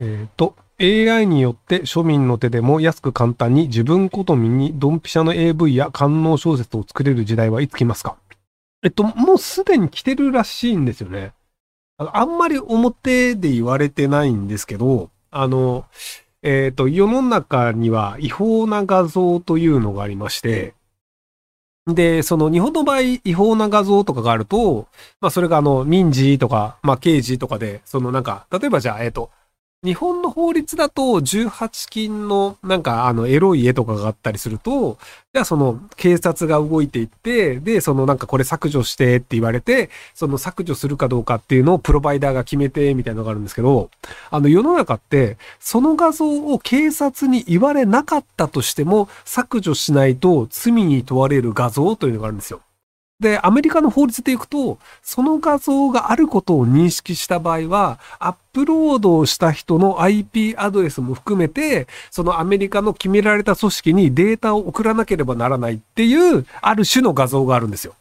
えっ、と、AI によって庶民の手でも安く簡単に自分好みにドンピシャの AV や官能小説を作れる時代はいつ来ますか？えっと、もうすでに来てるらしいんですよね。ああんまり表で言われてないんですけど、あの、えっ、と、世の中には違法な画像というのがありまして、で、その日本の場合違法な画像とかがあると、まあそれがあの民事とか、まあ刑事とかで、そのなんか、例えばじゃあ、えっ、と、日本の法律だと18金のなんかあのエロい絵とかがあったりすると、じゃあその警察が動いていって、で、そのなんかこれ削除してって言われて、その削除するかどうかっていうのをプロバイダーが決めてみたいなのがあるんですけど、あの世の中ってその画像を警察に言われなかったとしても削除しないと罪に問われる画像というのがあるんですよ。で、アメリカの法律でいくと、その画像があることを認識した場合は、アップロードをした人の IP アドレスも含めて、そのアメリカの決められた組織にデータを送らなければならないっていう、ある種の画像があるんですよ。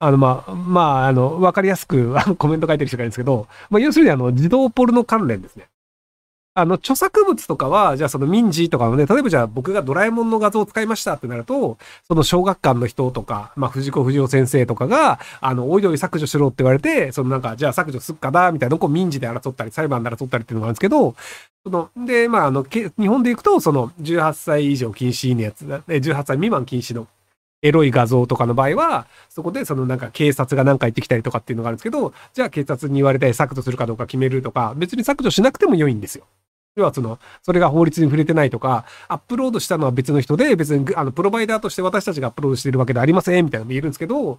あの、まあ、まあ、あの、わかりやすくコメント書いてる人がいるんですけど、まあ、要するにあの、自動ポルノ関連ですね。あの、著作物とかは、じゃあその民事とかのね、例えばじゃあ僕がドラえもんの画像を使いましたってなると、その小学館の人とか、まあ藤子不二雄先生とかが、あの、おいおい削除しろって言われて、そのなんか、じゃあ削除すっかな、みたいなのをこう民事で争ったり、裁判で争ったりっていうのがあるんですけど、その、で、まああの、日本でいくと、その18歳以上禁止のやつだ、18歳未満禁止のエロい画像とかの場合は、そこでそのなんか警察が何か言ってきたりとかっていうのがあるんですけど、じゃあ警察に言われて削除するかどうか決めるとか、別に削除しなくても良いんですよ。要はその、それが法律に触れてないとか、アップロードしたのは別の人で、別にあのプロバイダーとして私たちがアップロードしてるわけではありませんみたいなのも言えるんですけど、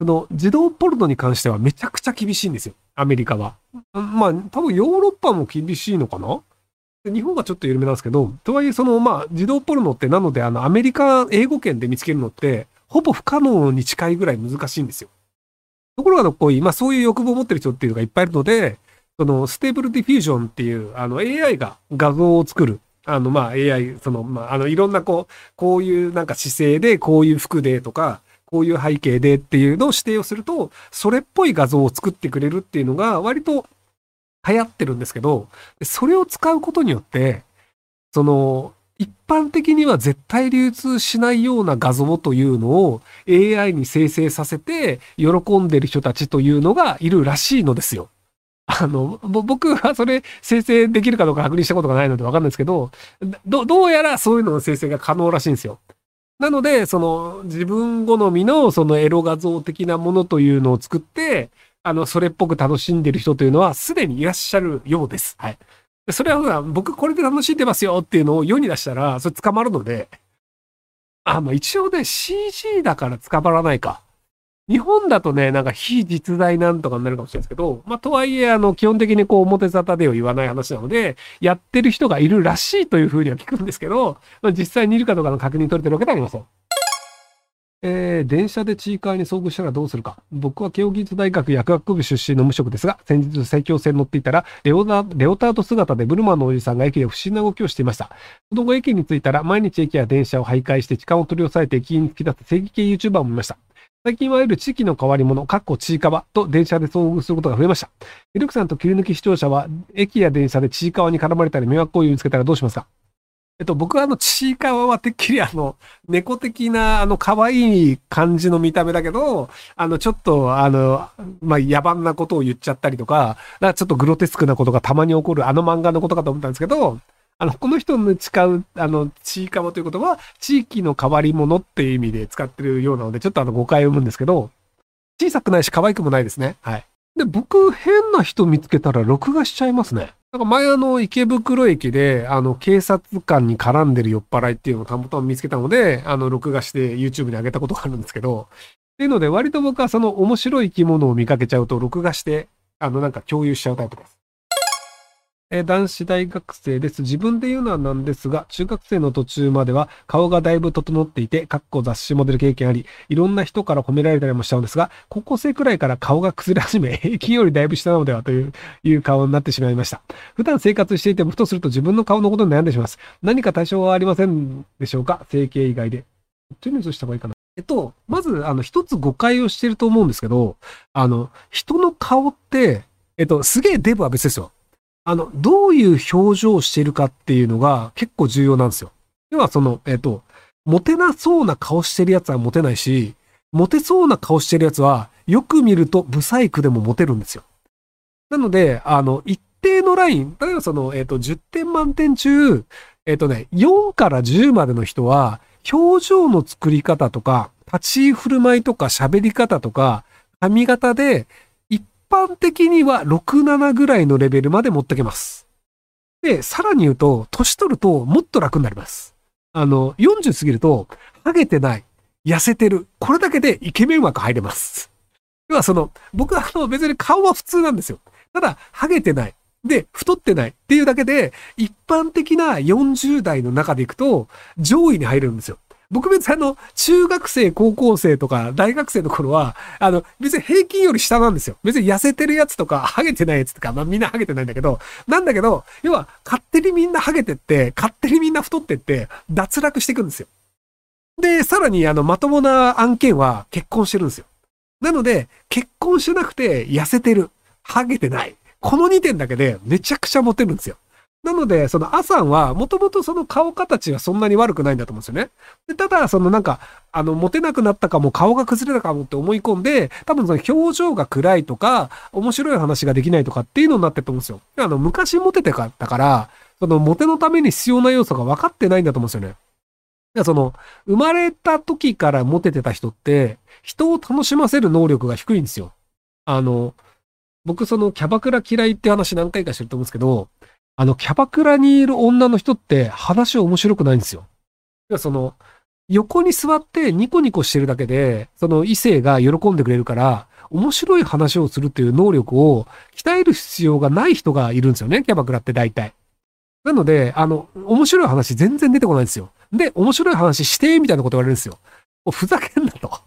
その児童ポルノに関してはめちゃくちゃ厳しいんですよ。アメリカは。まあ、多分ヨーロッパも厳しいのかな？日本はちょっと緩めなんですけど、とはいえその、まあ、児童ポルノってなので、あの、アメリカ英語圏で見つけるのって、ほぼ不可能に近いぐらい難しいんですよ。ところが、こういう、まあ、そういう欲望を持ってる人っていうのがいっぱいいるので、その、 Stable Diffusion っていう、あの、AI が画像を作る。あの、まあ、AI、その、まあ、あの、いろんな、こう、こういうなんか姿勢で、こういう服でとか、こういう背景でっていうのを指定をすると、それっぽい画像を作ってくれるっていうのが、割と流行ってるんですけど、それを使うことによって、その、一般的には絶対流通しないような画像というのを AI に生成させて喜んでる人たちというのがいるらしいのですよ。あの、僕はそれ生成できるかどうか確認したことがないのでわかんないですけど、ど、どうやらそういうのの生成が可能らしいんですよ。なので、その自分好みのそのエロ画像的なものというのを作って、あの、それっぽく楽しんでる人というのはすでにいらっしゃるようです。はい。それは、僕これで楽しんでますよっていうのを世に出したら、それ捕まるので、あ、まあ一応ね、CG だから捕まらないか。日本だとね、なんか非実在なんとかになるかもしれないですけど、まあとはいえ、あの、基本的にこう表沙汰でを言わない話なので、やってる人がいるらしいというふうには聞くんですけど、まあ実際にいるかどうかの確認取れてるわけではありません。えー、電車でチーカーに遭遇したらどうするか。僕は慶應義塾大学薬学部出身の無職ですが、先日埼京線に乗っていたらレオタ、レオタード姿でブルマのおじさんが駅で不審な動きをしていました。その後駅に着いたら、毎日駅や電車を徘徊して時間を取り押さえて駅員に突き出す正義系 YouTuber もいました。最近はいわゆる地域の変わり者、かっこちいかわと電車で遭遇することが増えました。ミルクさんと切り抜き視聴者は、駅や電車でちいかわに絡まれたり迷惑行為を見つけたらどうしますか？えっと、僕はあの、ちいかわはてっきりあの、猫的な、あの、可愛い感じの見た目だけど、あの、ちょっと、あの、まあ、野蛮なことを言っちゃったりとか、なんかちょっとグロテスクなことがたまに起こるあの漫画のことかと思ったんですけど、あの、この人の誓う、あの、ちいかわということは、地域の変わり者っていう意味で使ってるようなので、ちょっとあの、誤解を生むんですけど、小さくないし可愛くもないですね。はい。で、僕、変な人見つけたら録画しちゃいますね。なんか前あの、池袋駅で、あの、警察官に絡んでる酔っ払いっていうのをたまたま見つけたので、あの、録画して YouTube に上げたことがあるんですけど、っていうので、割と僕はその面白い生き物を見かけちゃうと、録画して、あの、なんか共有しちゃうタイプです。え男子大学生です。自分で言うのはなんですが、中学生の途中までは顔がだいぶ整っていて、かっこ雑誌モデル経験あり、いろんな人から褒められたりもしたのですが、高校生くらいから顔が崩れ始め、平均よりだいぶ下なのではという、いう顔になってしまいました。普段生活していてもふとすると自分の顔のことに悩んでしまいます。何か対象はありませんでしょうか？整形以外で。どっちに移した方がいいかな。えっと、まず、あの、一つ誤解をしてると思うんですけど、あの、人の顔って、えっと、すげえデブは別ですよ。あの、どういう表情をしているかっていうのが結構重要なんですよ。要はその、えっ、と、モテなそうな顔してるやつはモテないし、モテそうな顔してるやつは、よく見るとブサイクでもモテるんですよ。なので、あの、一定のライン、例えばその、えっ、と、10点満点中、えっ、とね、4から10までの人は、表情の作り方とか、立ち振る舞いとか喋り方とか、髪型で、般的には6、7ぐらいのレベルまで持ってけます。で、さらに言うと、年取るともっと楽になります。あの、40過ぎると、ハゲてない、痩せてる、これだけでイケメン枠入れます。要はその、僕はあの別に顔は普通なんですよ。ただ、ハゲてない。で、太ってないっていうだけで、一般的な40代の中でいくと、上位に入れるんですよ。僕別にあの、中学生、高校生とか大学生の頃は、あの、別に平均より下なんですよ。別に痩せてるやつとか、ハゲてないやつとか、まあみんなハゲてないんだけど、なんだけど、要は、勝手にみんなハゲてって、勝手にみんな太ってって、脱落していくんですよ。で、さらにあの、まともな案件は結婚してるんですよ。なので、結婚してなくて痩せてる。ハゲてない。この2点だけでめちゃくちゃモテるんですよ。なので、そのアさんは、もともとその顔形はそんなに悪くないんだと思うんですよね。でただ、そのなんか、あの、モテなくなったかも、顔が崩れたかもって思い込んで、多分その表情が暗いとか、面白い話ができないとかっていうのになってると思うんですよ。あの、昔モテてかったから、そのモテのために必要な要素が分かってないんだと思うんですよね。その、生まれた時からモテてた人って、人を楽しませる能力が低いんですよ。あの、僕そのキャバクラ嫌いって話何回かしてると思うんですけど、あの、キャバクラにいる女の人って話面白くないんですよ。その、横に座ってニコニコしてるだけで、その異性が喜んでくれるから、面白い話をするっていう能力を鍛える必要がない人がいるんですよね、キャバクラって大体。なので、あの、面白い話全然出てこないんですよ。で、面白い話して、みたいなこと言われるんですよ。ふざけんなと。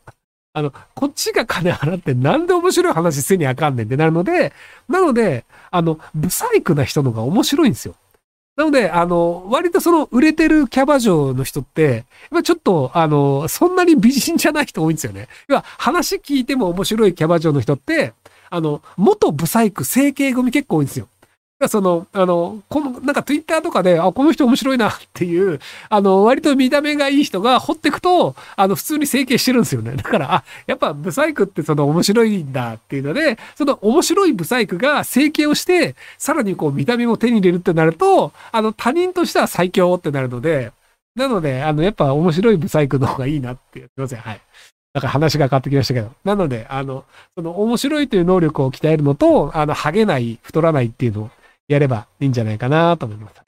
あの、こっちが金払ってなんで面白い話せにあかんねんってなるので、なので、あの、ブサイクな人のが面白いんですよ。なので、あの、割とその売れてるキャバ嬢の人って、今ちょっと、あの、そんなに美人じゃない人多いんですよね。要は、話聞いても面白いキャバ嬢の人って、あの、元ブサイク、整形組結構多いんですよ。その、あの、この、なんかツイッターとかで、あ、この人面白いなっていう、あの、割と見た目がいい人が掘ってくと、あの、普通に整形してるんですよね。だから、あ、やっぱブサイクってその面白いんだっていうので、その面白いブサイクが整形をして、さらにこう見た目も手に入れるってなると、あの、他人としては最強ってなるので、なので、あの、やっぱ面白いブサイクの方がいいなって、すいません。はい。なんか話が変わってきましたけど。なので、あの、その面白いという能力を鍛えるのと、あの、ハゲない、太らないっていうのをやればいいんじゃないかなと思います。